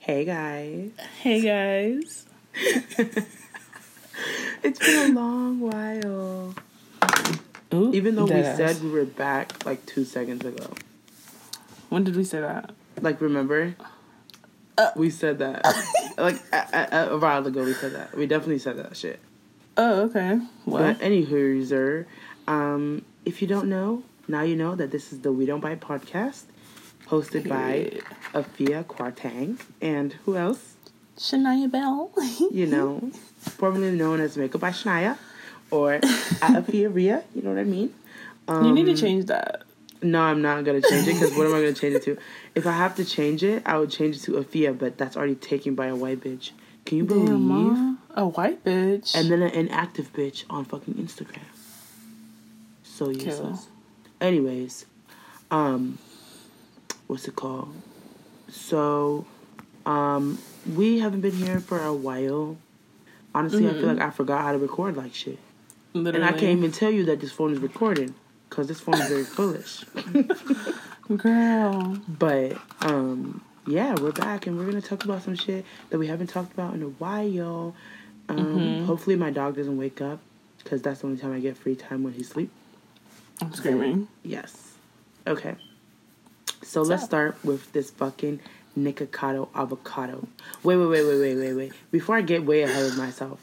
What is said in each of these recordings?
Hey guys. Hey guys. It's been a long while. Ooh, Even though we deadass. said we were back like two seconds ago. when did we say that? Like, remember? Uh. we said that. like, a, a, a while ago, we said that. We definitely said that shit. Oh, okay. Well, But anywho, sir, um, if you don't know, now you know that this is the We Don't Bite podcast, hosted Period. by Afia Kwartang and who else? Shania Bell. You know, formerly known as Makeup by Shania or Afia Ria. You know what I mean? Um, you need to change that. No, I'm not gonna change it because what am I gonna change it to? If I have to change it, I would change it to Afia, but that's already taken by a white bitch. Can you believe? Damn, Ma. A white bitch. and then an inactive bitch on fucking Instagram. So useless. Anyways, um, what's it called? So, um, we haven't been here for a while. Honestly, I feel like I forgot how to record like shit, Literally. and I can't even tell you that this phone is recording because this phone is very foolish. Girl. But um, yeah, we're back and we're gonna talk about some shit that we haven't talked about in a while. Um, Mm-hmm. Hopefully, my dog doesn't wake up because that's the only time I get free time when he sleeps. I'm screaming. Yes. Okay. So let's up? start with this fucking Nikocado avocado. Wait, wait, wait, wait, wait, wait, wait. Before I get way ahead of myself,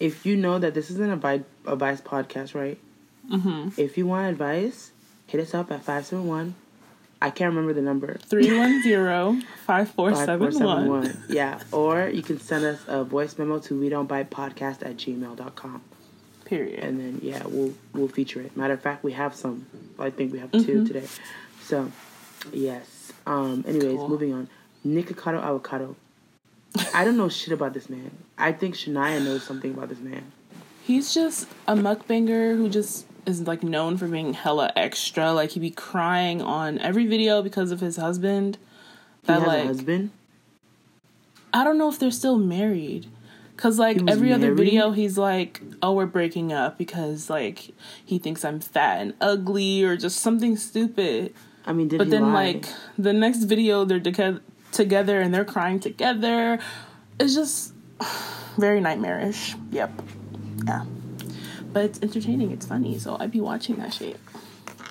if you know that this isn't a advice, advice podcast, right? Mm-hmm. If you want advice, hit us up at 571. I can't remember the number. 310 5471. 5471. Yeah. Or you can send us a voice memo to we don't bite podcast at gmail.com. Period. and then yeah, we'll we'll feature it. Matter of fact, we have some. I think we have 2 Mhm. today. So, yes. Um. Anyways, Cool. moving on. Nikocado avocado. I don't know shit about this man. I think Shania knows something about this man. He's just a mukbanger who just is like known for being hella extra. Like he be crying on every video because of his husband. He That has like husband. I don't know if they're still married. Cause like He every other video he's like, Oh, we're breaking up because like he thinks I'm fat and ugly or just something stupid. I mean, did But he then lie? like the next video they're toge- together and they're crying together. It's just very nightmarish. Yep. Yeah. But it's entertaining, it's funny, so I'd be watching that shit.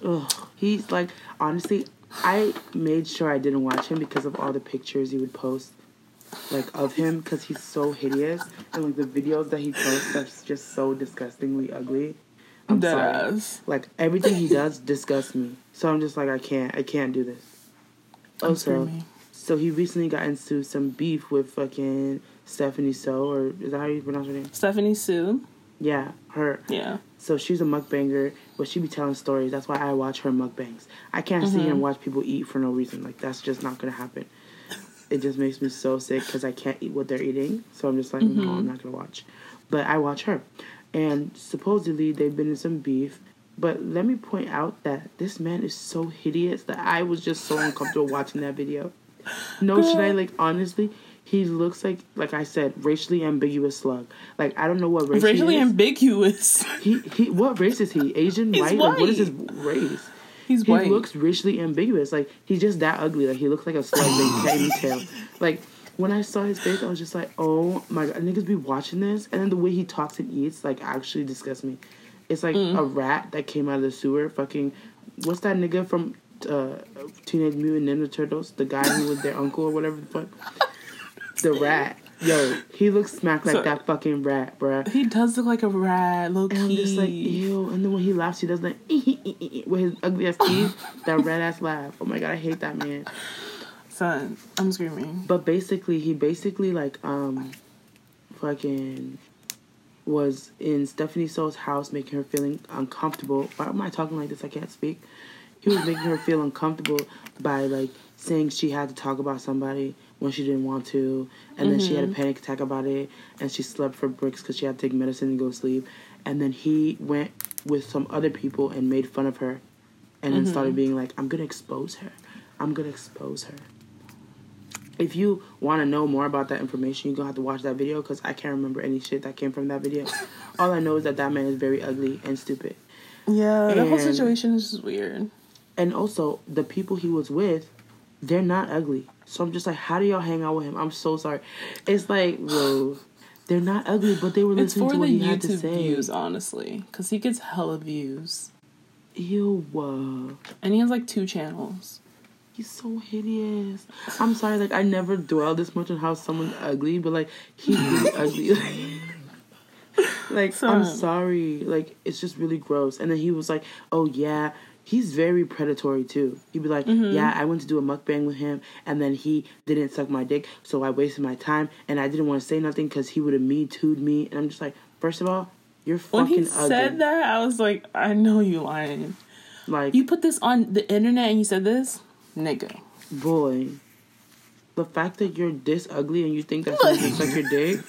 Ugh, he's like honestly, I made sure I didn't watch him because of all the pictures he would post, like of him, because he's so hideous, and like the videos that he posts are just so disgustingly ugly. I'm sorry. ass. Like everything he does disgusts me. So I'm just like I can't, I can't do this. Also, so he recently got into some beef with fucking Stephanie So, or is that how you pronounce her name? Stephanie Soo. Yeah, her. Yeah. So she's a mukbanger, but she be telling stories. That's why I watch her mukbangs. I can't sit here mm-hmm. and watch people eat for no reason. Like that's just not gonna happen. It just makes me so sick because I can't eat what they're eating. So I'm just like, no, I'm mm-hmm. not gonna watch. But I watch her, and supposedly they've been in some beef. But let me point out that this man is so hideous that I was just so uncomfortable watching that video. No, should I like honestly? He looks like, like I said, racially ambiguous slug. Like I don't know what race he Racially is. ambiguous. He he. What race is he? Asian, He's white? Like, what is his race? He's He white. looks racially ambiguous. Like he's just that ugly. Like he looks like a slug can't even tell. Like when I saw his face, I was just like, oh my god, niggas be watching this, and then the way he talks and eats, like actually disgusts me. It's like Mm. a rat that came out of the sewer. Fucking, what's that nigga from uh, Teenage Mutant Ninja Turtles? The guy who was their uncle or whatever the fuck. The rat. Yo, he looks smack like So- that fucking rat, bruh. he does look like a rat, low And I'm just like, key. ew. And then when he laughs, he does that with his ugly ass teeth, that red ass laugh. Oh my god, I hate that man. Son, I'm screaming. But basically, he basically like um, fucking was in Stephanie So's house, making her feeling uncomfortable. Why am I talking like this? I can't speak. He was making her feel uncomfortable by like saying she had to talk about somebody when she didn't want to, and then she had a mm-hmm. panic attack about it, and she slept for bricks because she had to take medicine and go sleep. And then he went with some other people and made fun of her, and then started mm-hmm. being like, "I'm gonna expose her. I'm gonna expose her." If you want to know more about that information, you're gonna have to watch that video because I can't remember any shit that came from that video. All I know is that that man is very ugly and stupid. Yeah, the whole situation is just weird. And also, the people he was with, they're not ugly. So I'm just like, how do y'all hang out with him? I'm so sorry. It's like, whoa. They're not ugly, but they were listening to what the he had to YouTube say. views, honestly, because he gets hella views, Ew, whoa. and he has like two channels. He's so hideous. I'm sorry, like I never dwell this much on how someone's ugly, but like he's really ugly. like I'm sorry, like it's just really gross. And then he was like, "Oh yeah." He's very predatory too. He'd be like, Mm-hmm. "Yeah, I went to do a mukbang with him, and then he didn't suck my dick, so I wasted my time, and I didn't want to say nothing because he would have me too'd me." And I'm just like, first of all, you're fucking." When fucking he ugly. said that, I was like, I know you lying. like, You put this on the internet and you said this, nigga. Boy, the fact that you're this ugly and you think that someone can suck your dick,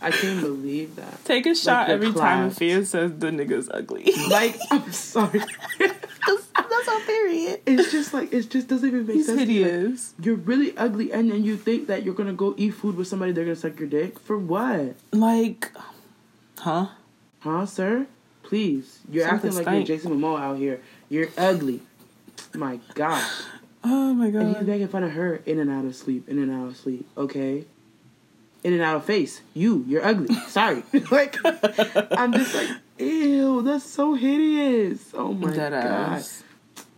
I can't believe that. Take a shot you're every time classed. Afia says the nigga's ugly. Like, I'm sorry. That's our period. it's just like it just doesn't even make He's sense. to me. Like, hideous. You're really ugly, and then you think that you're gonna go eat food with somebody they're gonna suck your dick for what? Like, huh? Huh, sir? Please, you're Something acting like stank. you're Jason Momoa out here. You're ugly. My God. Oh my god. And he's making fun of her in and out of sleep, in and out of sleep. Okay, in and out of face. You, you're ugly. Sorry. like, I'm just like, ew, that's so hideous. Oh my Dead god. ass.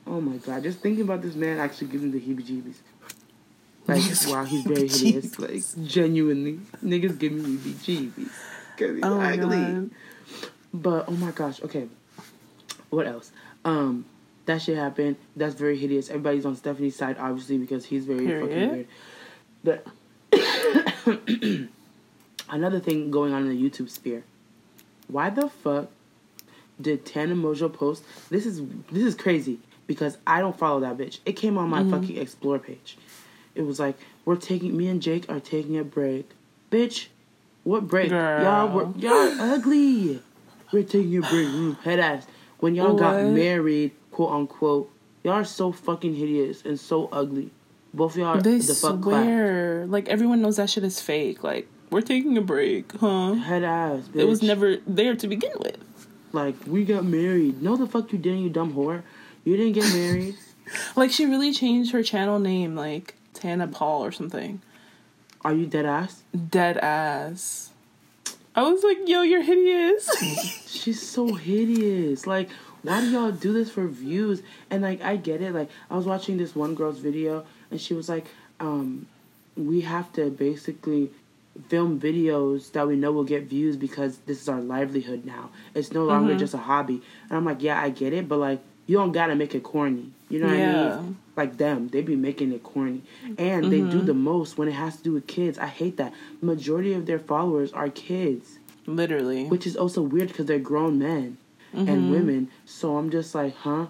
Oh my god. Just thinking about this man actually giving the heebie-jeebies. Like, Niggas wow, he's very hideous. Like, genuinely, niggas give me heebie-jeebies because he's Oh ugly. god. But oh my gosh, okay. What else? Um, that shit happened. That's very hideous. Everybody's on Stephanie's side, obviously, because he's very fucking weird. But another thing going on in the YouTube sphere. Why the fuck did Tana Mongeau post? This is this is crazy because I don't follow that bitch. It came on my Mm-hmm. fucking explore page. It was like we're taking me and Jake are taking a break, bitch. What break? Y'all were y'all ugly. We're taking a break, mm, head ass. When y'all got married, quote unquote, y'all are so fucking hideous and so ugly. Both of y'all are They the fuck swear. Like, everyone knows that shit is fake. Like, we're taking a break, huh? Head ass, bitch. It was never there to begin with. like we got married. No, the fuck you didn't, you dumb whore. You didn't get married. Like, she really changed her channel name, like, Tana Paul or something. Are you dead ass? Dead ass. I was like, yo, you're hideous. She's so hideous. Like, why do y'all do this for views? And like, I get it. Like, I was watching this one girl's video, and she was like, um, "We have to basically film videos that we know will get views because this is our livelihood now. It's no longer just a hobby." And I'm like, "Yeah, I get it, but like, you don't gotta make it corny. You know what I mean?" Like them, they be making it corny, and they do the most when it has to do with kids. I hate that. Majority of their followers are kids Literally. which is also weird because they're grown men Mm-hmm. and women. So I'm just like, huh?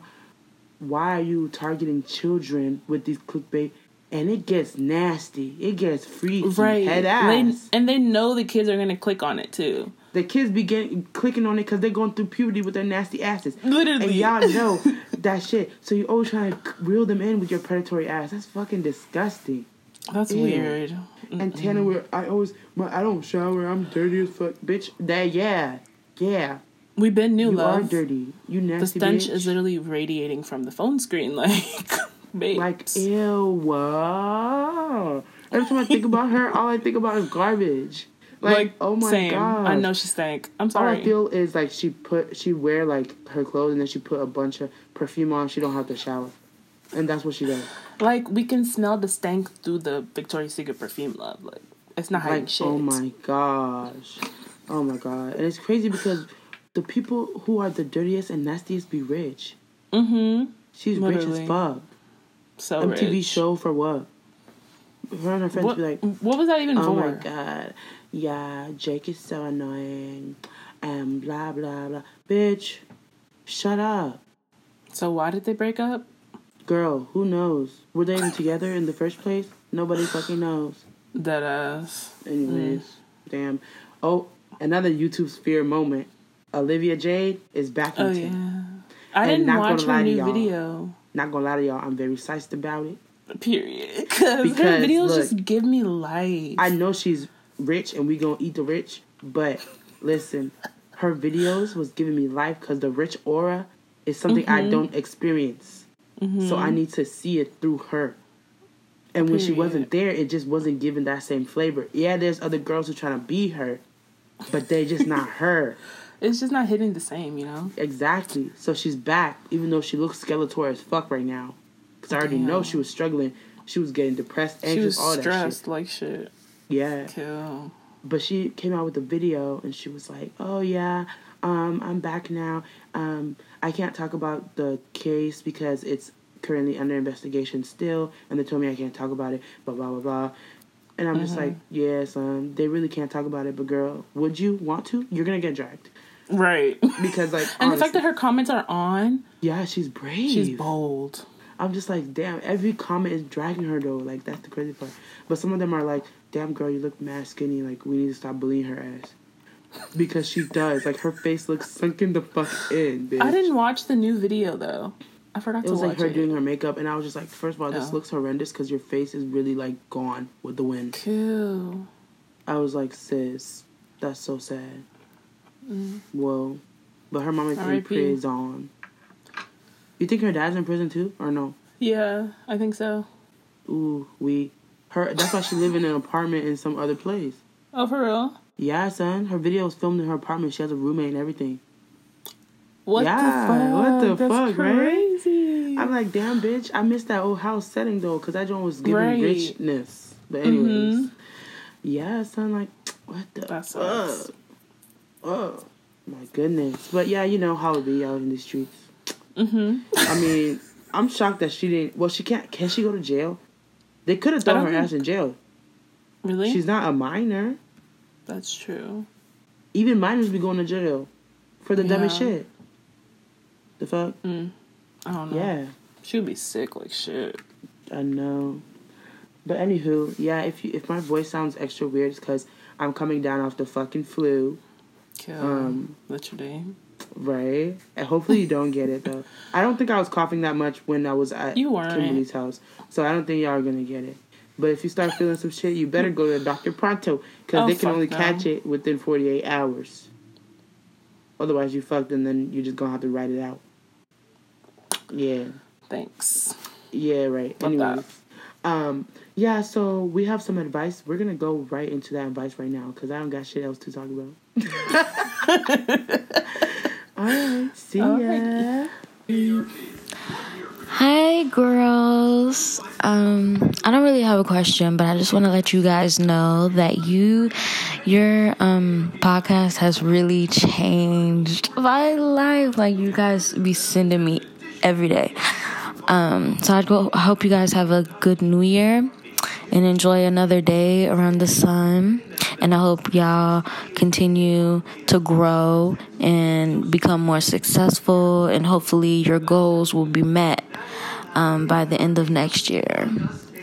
Why are you targeting children with these clickbait? And it gets nasty. It gets freaky. right. Head They, ass. and they know the kids are going to click on it too. the kids begin clicking on it because they're going through puberty with their nasty asses. Literally. And y'all know that shit. So you're always trying to reel them in with your predatory ass. That's fucking disgusting. That's Ew. weird. And Tanner, where I always, my, I don't shower. I'm dirty as fuck, bitch. That yeah, yeah. We've been new, love. You love. are dirty. You nasty. The stench bitch. is literally radiating from the phone screen. Like, babes. Like, ew, wow. Every time I think about her, all I think about is garbage. Like, oh my same. god. I know she stank. I'm sorry. All. I feel is like she put she wear like her clothes and then she put a bunch of perfume on. She don't have to shower, and that's what she does. like we can smell the stank through the Victoria's Secret perfume, love. Like it's not hiding Like, oh shit. oh my gosh, oh my god, and it's crazy because the people who are the dirtiest and nastiest be rich. Mm-hmm. She's rich as fuck. So MTV rich. show for what? Her and her friends What, be like, what was that even Oh for? my god. Yeah, Jake is so annoying. And blah blah blah. Bitch, shut up. So why did they break up? Girl, who knows? Were they even together in the first place? Nobody fucking knows. That ass. Anyways, damn. Oh, another YouTube sphere moment. Olivia Jade is back in Oh town. yeah. I And didn't watch her new video. Not gonna lie to y'all, I'm very psyched about it. Period. Cause her videos look, just give me life. I know she's rich and we gonna eat the rich, but listen, her videos was giving me life because the rich aura is something I Mm-hmm. don't experience. So I need to see it through her. And when she wasn't there, it just wasn't giving that same flavor. Yeah, there's other girls who trying to be her, but they're just not her. It's just not hitting the same, you know. Exactly. So she's back, even though she looks Skeletor as fuck right now. Because I already know she was struggling. She was getting depressed, She anxious, was all that stressed shit. like shit. Yeah. Kill. But she came out with a video and she was like, "Oh yeah, um, I'm back now. Um, I can't talk about the case because it's currently under investigation still, and they told me I can't talk about it. Blah blah blah blah." And I'm just like, "Yes, um, they really can't talk about it, but girl, would you want to? You're gonna get dragged Right. because like, And the fact that her comments are on, yeah, she's brave. she's bold. I'm just like, damn, every comment is dragging her though. Like that's the crazy part. But some of them are like, damn girl, you look mad skinny. Like we need to stop bullying her ass. Because she does. Like her face looks sunken the fuck in, bitch. I didn't watch the new video though. I forgot It to was watch like her it. doing her makeup, and I was just like, first of all, this Oh. looks horrendous because your face is really like gone with the wind. Kill. I was like, sis, that's so sad. Mm. Whoa. But her mom is in prison. You think her dad's in prison too, or no? Yeah, I think so. Ooh, we. Her. That's why she live in an apartment in some other place. Oh, for real? Yeah, son. Her video was filmed in her apartment. She has a roommate and everything. What Yeah, the fuck? what the That's fuck, right? crazy. I'm like, damn, bitch. I missed that old house setting though, cause that joint was giving Right. richness. But anyways, Mhm. yeah, son. Like, what the That fuck? sucks. Oh, my goodness. But yeah, you know how it be out in the streets. Mm-hmm. I mean, I'm shocked that she didn't. Well, she can't. Can she go to jail? They could have thrown her think- ass in jail. Really? She's not a minor. That's true. Even minors be going to jail for the dumbest shit. The fuck? Mm. I don't know. Yeah, She would be sick like shit. I know. But anywho, yeah. If you if my voice sounds extra weird, it's because I'm coming down off the fucking flu, Kill. Um, Literally. right? And hopefully you don't get it though. I don't think I was coughing that much when I was at You weren't. Kimberly's house, so I don't think y'all are gonna get it. But if you start feeling some shit, you better go to Doctor Pronto because Oh, they can only no. catch it within 48 hours. Otherwise, you fucked, and then you're just gonna have to write it out. Yeah. Thanks. Yeah, right. Love that. Um, yeah. So we have some advice. We're gonna go right into that advice right now because I don't got shit else to talk about. All right. See ya. Hi, girls. Um, I don't really have a question, but I just want to let you guys know that you, your um podcast has really changed my life. Like you guys be sending me every day. Um, so I go. Hope you guys have a good New Year and enjoy another day around the sun. And I hope y'all continue to grow and become more successful, and hopefully your goals will be met um, by the end of next year.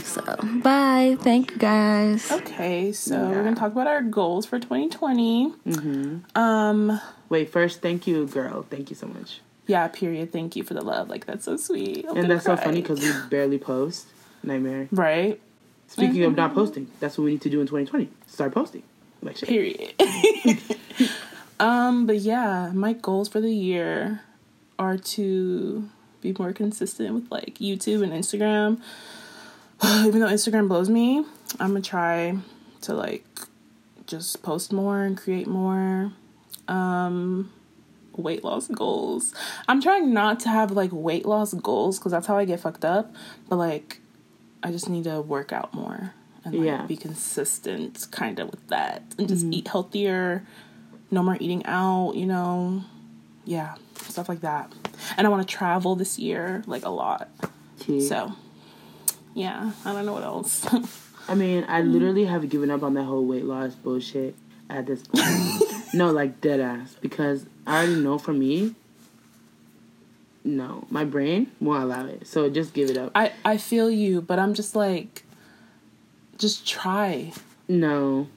So, bye. Thank you guys. Okay, so we're gonna talk about our goals for 2020. Mm-hmm. Um, Wait. First, thank you, girl. Thank you so much. yeah, period. Thank you for the love. Like that's so sweet. I'm And gonna that's so funny because we barely post. Nightmare. right. Speaking of Mm-hmm. not posting, that's what we need to do in 2020. Start posting. Like shit. Period. um, but yeah, my goals for the year are to be more consistent with like YouTube and Instagram. Even though Instagram blows me, I'm gonna try to like just post more and create more. Um, weight loss goals. I'm trying not to have like weight loss goals because that's how I get fucked up. But like, I just need to work out more and like Yeah. be consistent, kind of with that, and just eat healthier. No more eating out, you know. Yeah, stuff like that. And I want to travel this year, like a lot. Cute. So, yeah, I don't know what else. I mean, I Mm. literally have given up on that whole weight loss bullshit at this point. no, like dead ass. Because I already know for me, no, my brain won't allow it. So just give it up. I I feel you, but I'm just like, just try. no.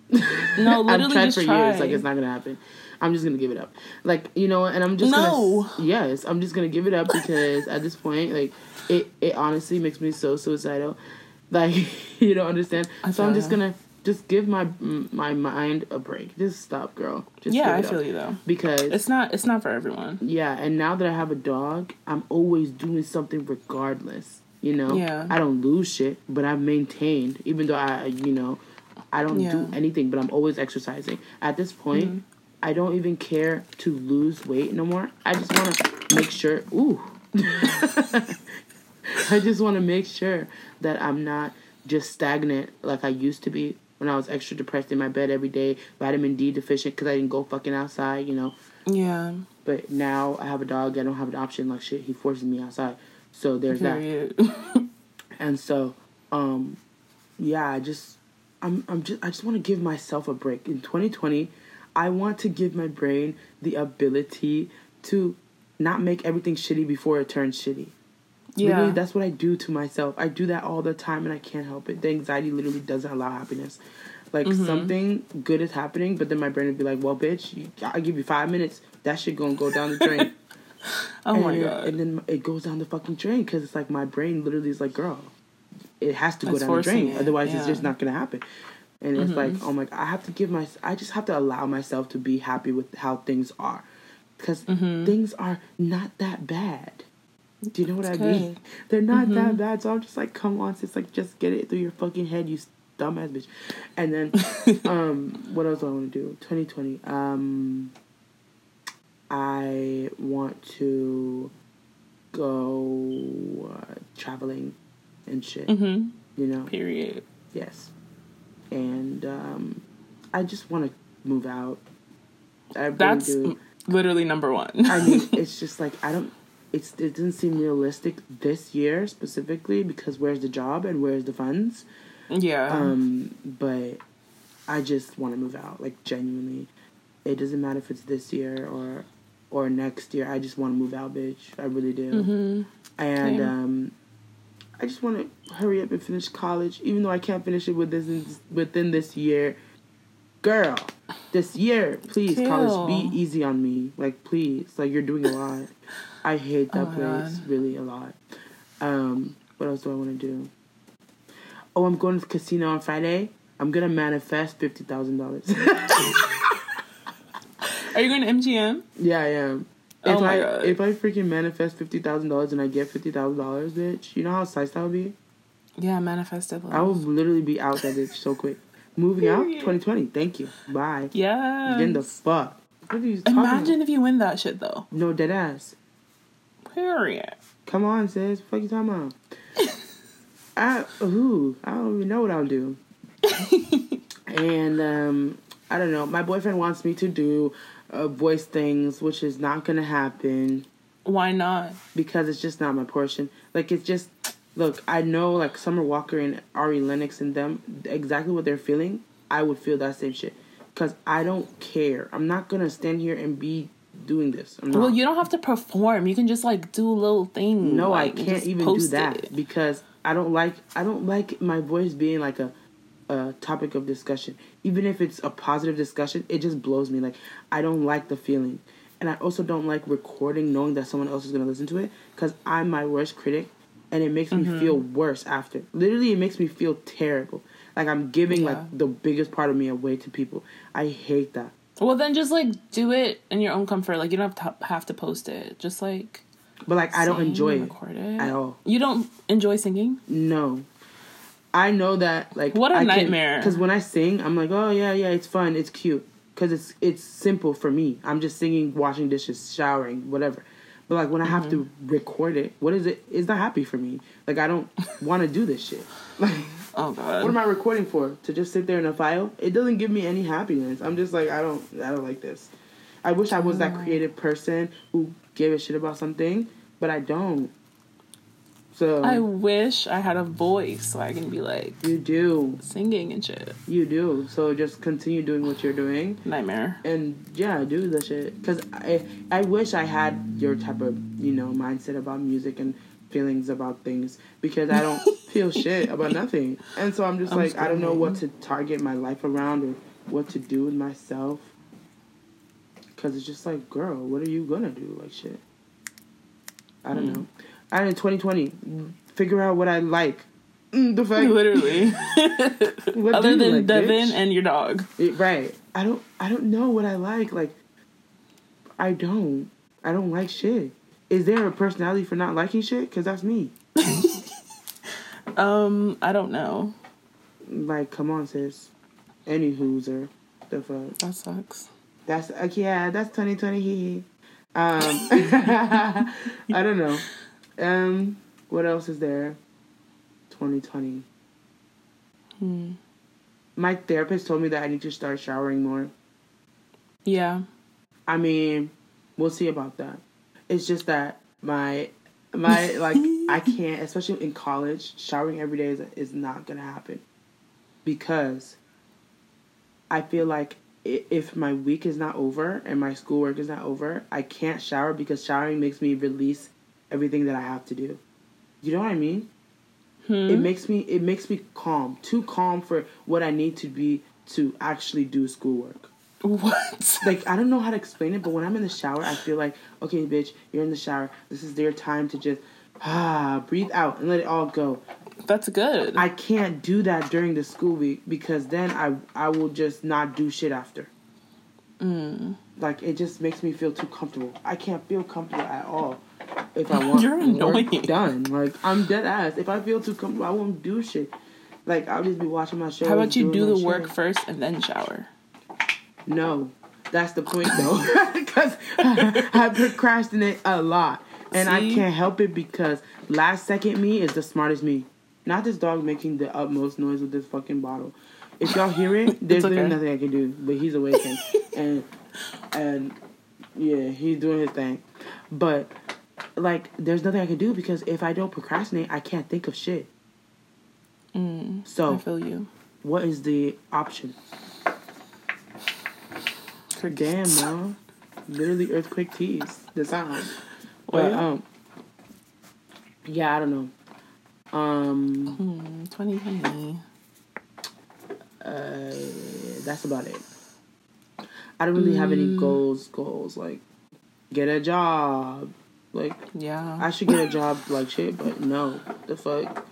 No, I've literally tried just for try. years. Like it's not gonna happen. I'm just gonna give it up. Like you know, and I'm just No. Gonna, yes, I'm just gonna give it up because at this point, like it, it honestly makes me so suicidal. Like you don't understand. I so I'm just gonna just give my my mind a break. Just stop, girl. Just yeah, I feel up. you though. because It's not it's not for everyone. yeah, and now that I have a dog, I'm always doing something regardless. You know, Yeah. I don't lose shit, but I've maintained, even though I, you know, I don't do anything, but I'm always exercising. At this point, Mm-hmm. I don't even care to lose weight no more. I just want to make sure. Ooh. I just want to make sure that I'm not just stagnant like I used to be when I was extra depressed in my bed every day, vitamin D deficient because I didn't go fucking outside, you know. Yeah. But now I have a dog. I don't have an option. Like shit, he forces me outside. So there's that. Period. And so, um, yeah, I just, I'm, I'm just, I just want to give myself a break. In 2020, I want to give my brain the ability to not make everything shitty before it turns shitty. Literally, yeah. that's what I do to myself. I do that all the time, and I can't help it. The anxiety literally doesn't allow happiness. Like Mm-hmm. something good is happening, but then my brain would be like, "Well, bitch, you, I give you five minutes. That shit gonna go down the drain." oh and, my then- god. And then it goes down the fucking drain because it's like my brain literally is like, girl, it has to go It's down the drain. it, Otherwise, it's yeah. Mm-hmm. just not gonna happen. And it's like, oh my, god, I have to give my, I just have to allow myself to be happy with how things are, because Mm-hmm. things are not that bad. Do you know what I It's mean? good. Mm-hmm. They're not that bad. So I'm just like, come on, sis, like just get it through your fucking head, you dumbass bitch. And then, um, what else do I want to do? 2020. Um, I want to go uh, traveling and shit. hmm You know, Period. yes. And um, I just want to move out. I That's do. literally number one. I mean, it's just like I don't. It's it didn't seem realistic this year specifically because where's the job and where's the funds? yeah. Um, but I just want to move out. Like genuinely, it doesn't matter if it's this year or or next year. I just want to move out, bitch. I really do. hmm And Same. um, I just want to hurry up and finish college, even though I can't finish it within within this year. Girl, this year, please, college, be easy on me. Like, please, like you're doing a lot. I hate that Oh place God. really a lot. Um, what else do I want to do? Oh, I'm going to the casino on Friday. I'm gonna manifest fifty thousand dollars. Are you going to MGM? yeah, I am. Oh If my I God. if I freaking manifest fifty thousand dollars and I get fifty thousand dollars, bitch, you know how psyched I would be. Yeah, manifest it. I will literally be out that bitch so quick. Moving out, 2020. Thank you. Bye. Yeah. Getting the fuck. What are you talking Imagine if you win that shit though. No dead ass. Period. Come on, sis. What fuck you talking about? I who? I don't even know what I'll do. and um, I don't know. My boyfriend wants me to do uh, voice things, which is not gonna happen. Why not? because it's just not my portion. Like it's just look, I know like Summer Walker and Ari Lennox and them exactly what they're feeling. I would feel that same shit because I don't care. I'm not gonna stand here and be doing this. Well, you don't have to perform. You can just like do a little thing. no, like, I can't even do that it. because I don't like I don't like my voice being like a a topic of discussion. Even if it's a positive discussion, it just blows me. Like I don't like the feeling. And I also don't like recording knowing that someone else is going to listen to it cuz I'm my worst critic and it makes Mm-hmm. me feel worse after. Literally it makes me feel terrible. Like I'm giving Yeah. like the biggest part of me away to people. I hate that. Well, then just like do it in your own comfort. Like you don't have to have to post it. Just like But like I don't enjoy it record it at all. You don't enjoy singing? No. I know that like What a a nightmare. Because when I sing, I'm like, oh yeah, yeah, it's fun, it's cute. Because it's it's simple for me. I'm just singing, washing dishes, showering, whatever. But like when I have to Mm-hmm. record it, what is it? It's not happy for me. Like I don't want to do this shit. Like Oh god. what am I recording for? To just sit there in a file? It doesn't give me any happiness. I'm just like I don't I don't like this. I wish I was that creative person who gave a shit about something, but I don't. So I wish I had a voice so I can be like you do. singing and shit. You do. So just continue doing what you're doing, Nightmare. and yeah, do the shit. Cause I I wish I had your type of you know mindset about music and feelings about things because I don't feel shit about nothing, and so I'm just I'm like I don't know what to target my life around or what to do with myself. Cause it's just like, girl, what are you gonna do? Like shit. I don't Hmm. know. I in 2020 figure out what I like. Mm, the fuck. Literally. What Other than like, Devin bitch? and your dog. It- right. I don't I don't know what I like. Like I don't. I don't like shit. Is there a personality for not liking shit? Cause that's me. Um, I don't know. Like, come on, sis. Any hooser. The fuck. That sucks. That's uh, yeah. That's 2020. Hee hee. Um, I don't know. Um, what else is there? 2020. Hmm. My therapist told me that I need to start showering more. Yeah. I mean, we'll see about that. It's just that my my like I can't, especially in college, showering every day is is not gonna happen because I feel like if my week is not over and my schoolwork is not over, I can't shower because showering makes me release everything that I have to do. You know what I mean? It hmm? makes me it makes me calm, too calm for what I need to be to actually do schoolwork What? like I don't know how to explain it, but when I'm in the shower, I feel like, okay, bitch, you're in the shower. This is their time to just ah breathe out and let it all go. That's good. I can't do that during the school week because then I I will just not do shit after. Mm. Like it just makes me feel too comfortable. I can't feel comfortable at all if I want You're work annoying. done. Like I'm dead ass. If I feel too comfortable, I won't do shit. Like I'll just be watching my show. How about you do the work first and then shower? No, that's the point though, because I procrastinate a lot, and I can't help it because last second me is the smartest me. Not this dog making the utmost noise with this fucking bottle. If y'all hear it, there's okay. really nothing I can do. But he's awakened, and and yeah, he's doing his thing. But like, there's nothing I can do because if I don't procrastinate, I can't think of shit. Mm, I So, feel you. what is the option? Damn, man. Literally earthquake tease. The sound. But Well. um Yeah, I don't know. Um Hmm, 2020. uh that's about it. I don't really have any goals goals like get a job. Like Yeah. I should get a job like shit, but no. The fuck.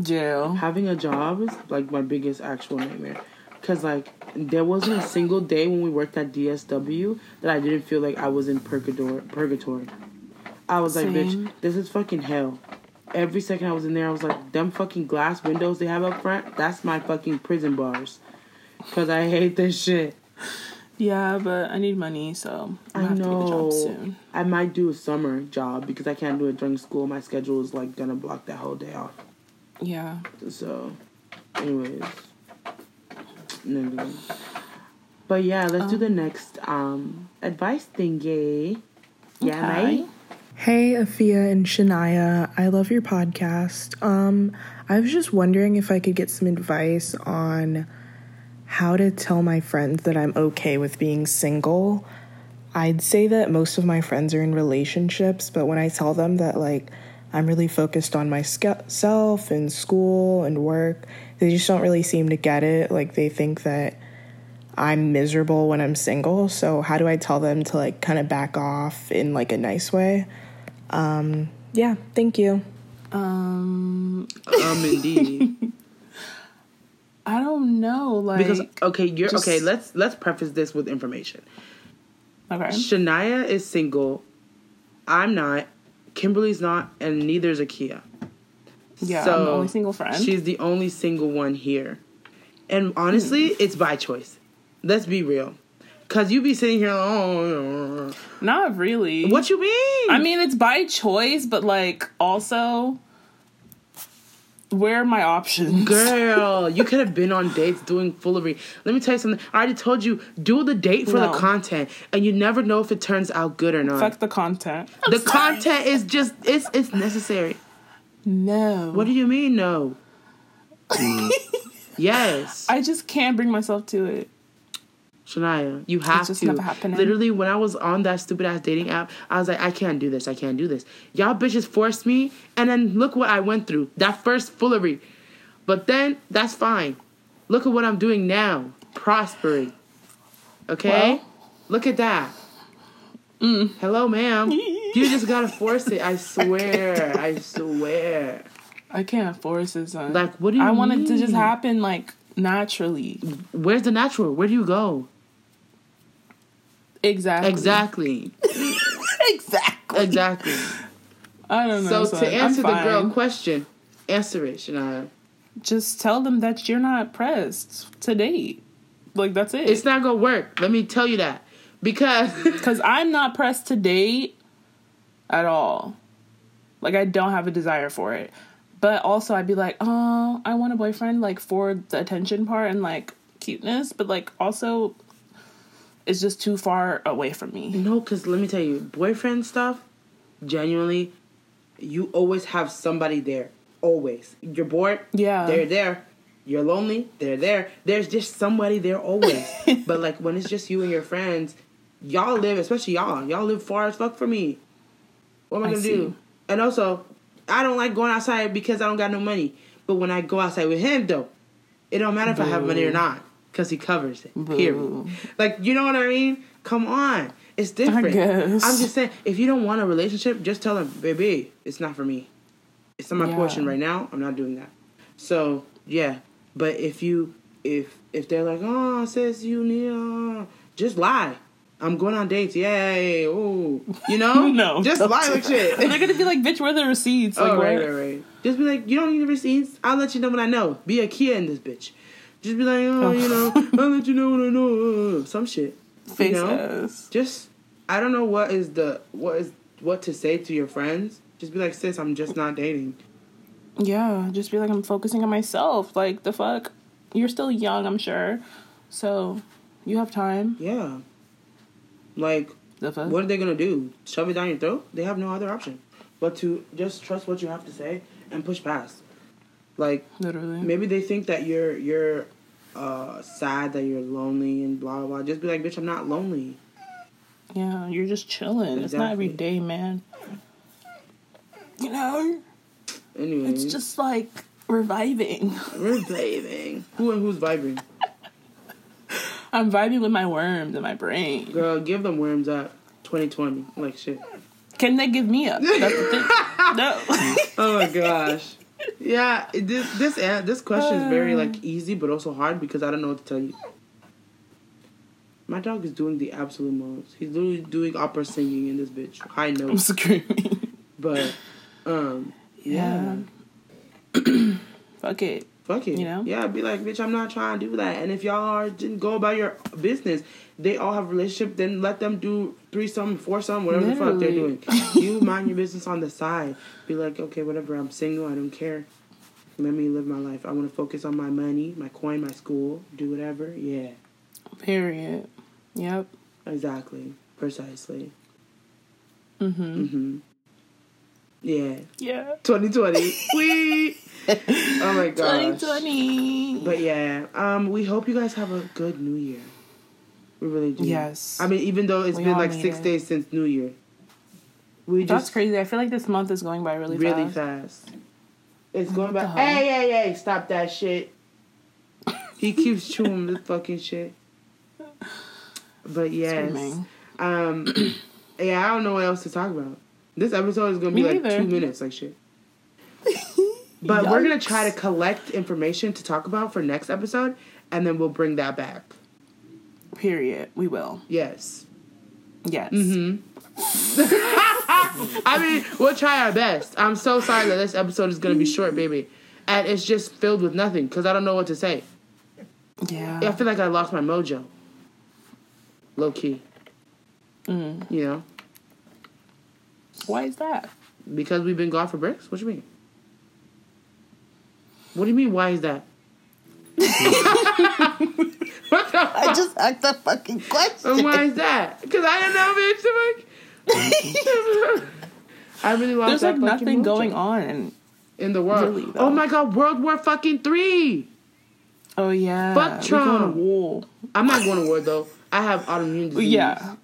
Jail. Having a job is like my biggest actual nightmare. Cause like there wasn't a single day when we worked at DSW that I didn't feel like I was in purgatory. Purgatory. I was like, bitch, this is fucking hell. Every second I was in there, I was like, them fucking glass windows they have up front, that's my fucking prison bars. Cause I hate this shit. Yeah, but I need money, so I I have to get a know. job soon. I might do a summer job because I can't do it during school. My schedule is like gonna block that whole day off. Yeah. So, anyways, nigga. But yeah, let's do the next um advice thingy. Yeah, Okay. mate. Hey, Afia and Shania. I love your podcast. Um, I was just wondering if I could get some advice on how to tell my friends that I'm okay with being single. I'd say that most of my friends are in relationships, but when I tell them that, like, I'm really focused on myself and school and work, they just don't really seem to get it. Like, they think that I'm miserable when I'm single. So, how do I tell them to, like, kind of back off in, like, a nice way? Um, yeah, thank you. Um, Um, indeed. I don't know. Like, because okay, you're just- okay. Let's let's preface this with information. okay. Shania is single. I'm not. Kimberly's not, and neither is Akia. Yeah, I'm the only single friend. She's the only single one here. And honestly, Hmm. it's by choice. Let's be real. Cause you be sitting here, oh, Not really. what you mean? I mean, it's by choice, but like also, where are my options? Girl, you could have been on dates doing foolery. Let me tell you something. I already told you, do the date for No. the content, and you never know if it turns out good or not. Fuck the content. the content is just it's it's necessary. No. What do you mean no? yes. I just can't bring myself to it. Shania, you have just to. Literally, when I was on that stupid ass dating app, I was like, I can't do this. I can't do this. Y'all bitches forced me, and then look what I went through. That first foolery. But then, that's fine. Look at what I'm doing now. Prospering. Okay? Well. look at that. Mm. Hello, ma'am. you just gotta force it. I swear. I swear. I can't force it, son. Like, what do you I want it to just happen like naturally. Where's the natural? Where do you go? Exactly. Exactly. Exactly. Exactly. I don't know. So son. to answer the girl question, Answer it, Shania. Just tell them that you're not pressed to date. Like that's it. It's not gonna work. Let me tell you that because Because I'm not pressed to date at all. Like, I don't have a desire for it. But also, I'd be like, oh, I want a boyfriend, like, for the attention part and, like, cuteness. But, like, also, it's just too far away from me. no, because let me tell you, boyfriend stuff. Genuinely, you always have somebody there. Always. You're bored. Yeah. They're there. You're lonely. They're there. There's just somebody there always. but like when it's just you and your friends, y'all live, especially y'all. Y'all live far as fuck for me. What am I, gonna do? And also, I don't like going outside because I don't got no money. But when I go outside with him, though, it don't matter if I have money or not because he covers it. Boo. Period. Like you know what I mean? Come on, it's different. guess. I'm just saying, if you don't want a relationship, just tell him, baby, it's not for me. It's not my Yeah. portion right now. I'm not doing that. So yeah, but if you if if they're like, oh, sis, you need, uh, just lie. I'm going on dates. Yay! Oh, you know, No. just lie like shit. They're gonna be like, bitch, where are the receipts? Like, oh, right, right, right. Just be like, you don't need the receipts. I'll let you know what I know. Be a Kia in this bitch. Just be like, oh, you know, I'll let you know what I know. Uh, Some shit. Face you know? ass. Just, I don't know what is the what is what to say to your friends. Just be like, sis, I'm just not dating. Yeah, just be like, I'm focusing on myself. Like, the fuck? You're still young, I'm sure. So, you have time. Yeah. Like, The fuck? what are they gonna do? Shove it down your throat? They have no other option but to just trust what you have to say and push past. Like, Literally. maybe they think that you're you're uh sad that you're lonely and blah blah blah. Just be like, bitch, I'm not lonely. Yeah, you're just chilling. It's not every day, man. You know? Anyway, It's just like reviving. we're vibing. Who and who's vibing? I'm vibing with my worms in my brain. Girl, give them worms up. 2020, like shit. Can they give me up? That's the thing. No. Oh my gosh. Yeah, this this this question is very like easy, but also hard because I don't know what to tell you. My dog is doing the absolute most. He's literally doing opera singing in this bitch, high notes. I'm screaming. But um, yeah, Yeah. Fuck it. Fuck it. You know? Yeah, be like, bitch, I'm not trying to do that. And if y'all are, didn't go about your business. They all have a relationship. Then let them do threesome, foursome, whatever the fuck they're doing. you mind your business on the side. Be like, okay, whatever. I'm single. I don't care. Let me live my life. I want to focus on my money, my coin, my school, do whatever. Yeah, Period. Yep. exactly, precisely. Mm-hmm. Mm hmm Yeah, Yeah. 2020. we. Oh my gosh. 2020. But yeah, um, we hope you guys have a good New Year. We really do. Yes. I mean, even though it's We been like six it. days since New Year, we That's just crazy. I feel like this month is going by really, fast. really fast. fast. It's going by. Hey, hey, hey! Stop that shit. He keeps chewing this fucking shit. But yes, um, yeah, I don't know what else to talk about. This episode is gonna be Me like neither. two minutes, like shit. But we're gonna try to collect information to talk about for next episode, and then we'll bring that back. Period. We will. Yes. Yes. Mm-hmm. I mean, we'll try our best. I'm so sorry that this episode is gonna be short, baby, and it's just filled with nothing because I don't know what to say. Yeah. I feel like I lost my mojo. Low key, Mm. you know, Why is that? because we've been gone for bricks? What do you mean? What do you mean? Why is that? what the fuck? just asked a fucking question. And why is that? Because I don't know, bitch. I'm like, I really lost There's that like fucking nothing mojo going on. And in the world. Really, oh my god, World War fucking three. oh yeah, Fuck we Trump. going to war. I'm not going to war though. I have autoimmune disease. Yeah,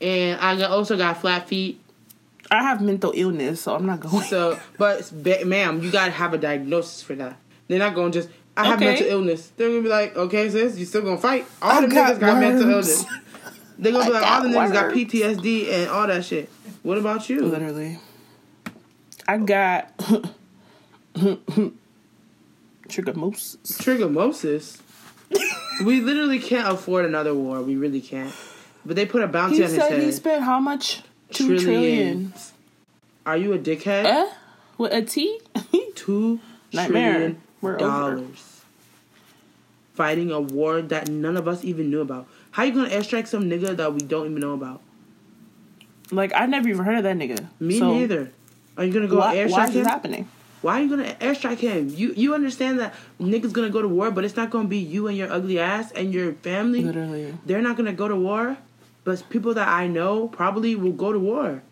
and I also got flat feet. I have mental illness, so I'm not going. So, but ma'am, you gotta have a diagnosis for that. They're not gonna just. I have mental illness. They're gonna be like, okay, sis, you still gonna fight? All I got niggas got mental illness. They're gonna be like, all the niggas got. PTSD and all that shit. What about you? Literally, I got trichomosis. Trigomosis. we literally can't afford another war. We really can't. But they put a bounty He on his said he head. spent how much? Two Trillion. trillion. Are you a dickhead? Eh? With a T? Two Nightmare. trillion We're over. dollars. Fighting a war that none of us even knew about. How you gonna airstrike some nigga that we don't even know about? Like I never even heard of that nigga. Me So, neither. Are you gonna go Why, airstrike why is him? this happening? Why are you gonna airstrike him? You you understand that niggas gonna go to war, but it's not gonna be you and your ugly ass and your family. Literally. They're not gonna go to war, but people that I know probably will go to war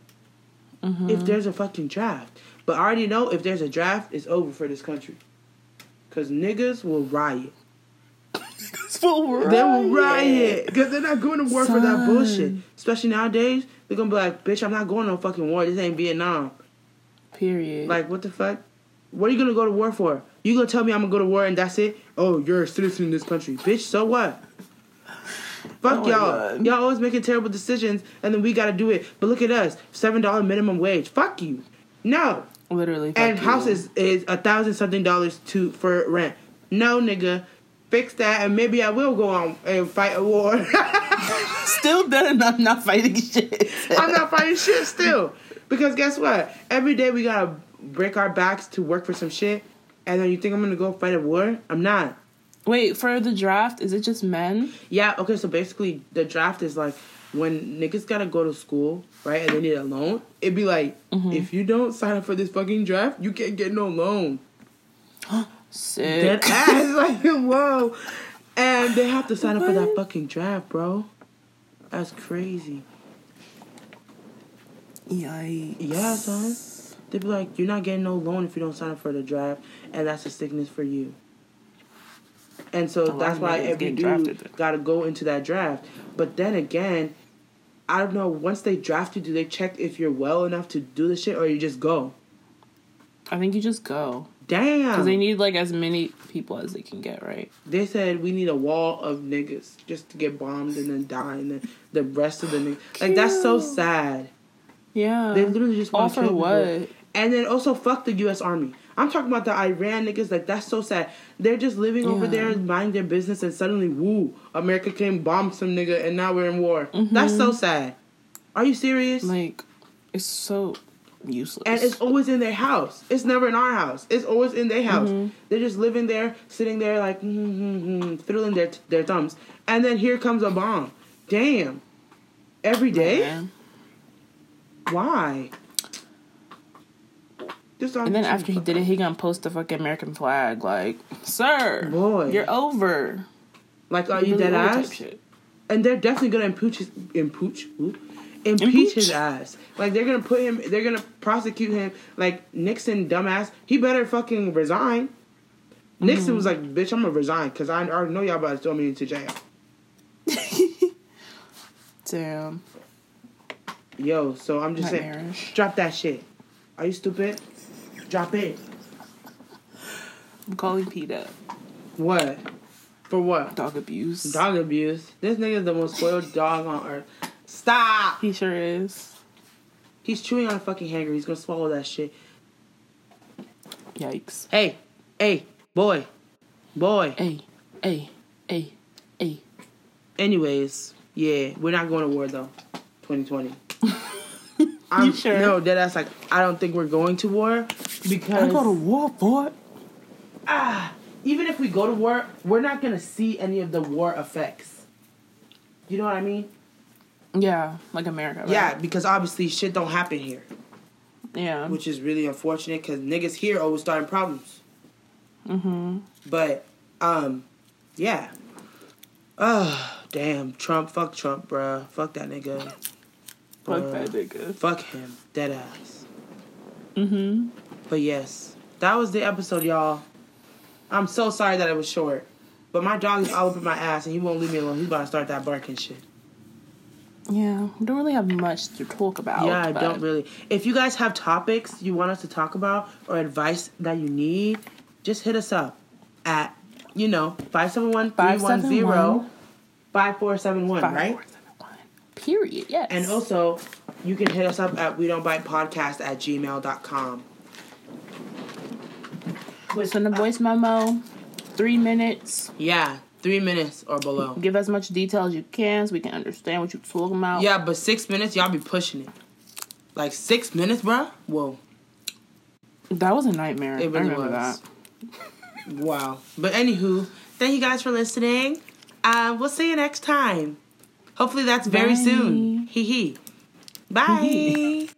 Mm-hmm. if there's a fucking draft. But I already know if there's a draft, it's over for this country. Cause niggas will riot. They will riot because they're not going to war for that bullshit. Especially nowadays, they're gonna be like, "Bitch, I'm not going to fucking war. This ain't Vietnam." Period. Like, what the fuck? What are you gonna go to war for? You gonna tell me I'm gonna go to war and that's it? Oh, you're a citizen in this country, bitch. So what? Fuck Oh y'all. God. Y'all always making terrible decisions, and then we gotta do it. But look at us, seven dollar minimum wage. Fuck you. No. Literally. fuck And you. houses is a thousand something dollars to for rent. No, nigga. Fix that, and maybe I will go on and fight a war. Still done. I'm not fighting shit. I'm not fighting shit still. Because guess what? Every day we gotta break our backs to work for some shit. And then you think I'm gonna go fight a war? I'm not. Wait for the draft. Is it just men? Yeah, okay, so basically the draft is like when niggas gotta go to school, right, and they need a loan, it'd be like, mm-hmm. if you don't sign up for this fucking draft, you can't get no loan. Sick. Dead ass, like, whoa. And they have to sign up for that fucking draft, bro. That's crazy. Yikes. Yeah, son. They'd be like, you're not getting no loan if you don't sign up for the draft, and that's a sickness for you. And so that's why every dude got to go into that draft. But then again, I don't know. Once they draft you, do they check if you're well enough to do the shit, or you just go? I think you just go Damn. because they need like as many people as they can get. Right. They said we need a wall of niggas just to get bombed and then die, and then the rest of the niggas. Like that's so sad. Yeah. They literally just want to kill people. what? And then also fuck the U.S. Army. I'm talking about the Iran niggas. Like that's so sad. They're just living over Yeah. there, minding their business, and suddenly, woo, America came bomb some nigga, and now we're in war. That's so sad. Are you serious? Mm-hmm. Like, it's so useless. and it's always in their house. It's never in our house. It's always in their house. Mm-hmm. They're just living there, sitting there, like mm-hmm, fiddling their their thumbs. And then here comes a bomb. Damn. Every day. Man. Why? And then after he did it, he gonna post the fucking American flag. Like, sir, Boy. you're over. like, are you Really dead ass? And they're definitely gonna impeach his impeach ooh, impeach Impeach? his ass. Like they're gonna put him. They're gonna prosecute him. Like Nixon, dumbass. He better fucking resign. Nixon Mm-hmm. was like, "Bitch, I'm gonna resign because I already know y'all about to throw me into jail." Damn. Yo, so I'm just saying, Nightmarish. drop that shit. Are you stupid? Drop it. I'm calling Pete up. What? For what? Dog abuse. Dog abuse. This nigga's the most spoiled dog on earth. Stop. He sure is. He's chewing on a fucking hanger. He's gonna swallow that shit. Yikes. Hey, hey, boy, boy. Hey, hey, hey, hey. Anyways, yeah, we're not going to war though. 2020. I'm sure? No, that that's like I don't think we're going to war because I go to war for it. ah, even if we go to war, we're not gonna see any of the war effects. You know what I mean? Yeah, like America. Right? Yeah, because obviously shit don't happen here, Yeah. which is really unfortunate because niggas here always starting problems. mm-hmm. But um, yeah. Oh damn, Trump! Fuck Trump, bruh. Fuck that nigga. Fuck Bruh. that nigga. Fuck him, dead ass. Mm-hmm. But yes, that was the episode, y'all. I'm so sorry that it was short. But my dog is all up in my ass and he won't leave me alone. He's about to start that barking shit. Yeah, we don't really have much to talk about. yeah, I don't really. If you guys have topics you want us to talk about or advice that you need, just hit us up at, you know, 571 310 5471, right? Four, seven, one. Period. Yes. And also, you can hit us up at we don't bite podcast at gmail.com. send a voice memo. Three minutes. Yeah, three minutes or below. Give as much detail as you can so we can understand what you're talking about. Yeah, but six minutes, y'all be pushing it. Like six minutes, bruh? Whoa. That was a nightmare. It I really remember was. that. Wow. But anywho, thank you guys for listening. Uh, we'll see you next time. Hopefully that's very Bye. soon. Hee hee. Bye.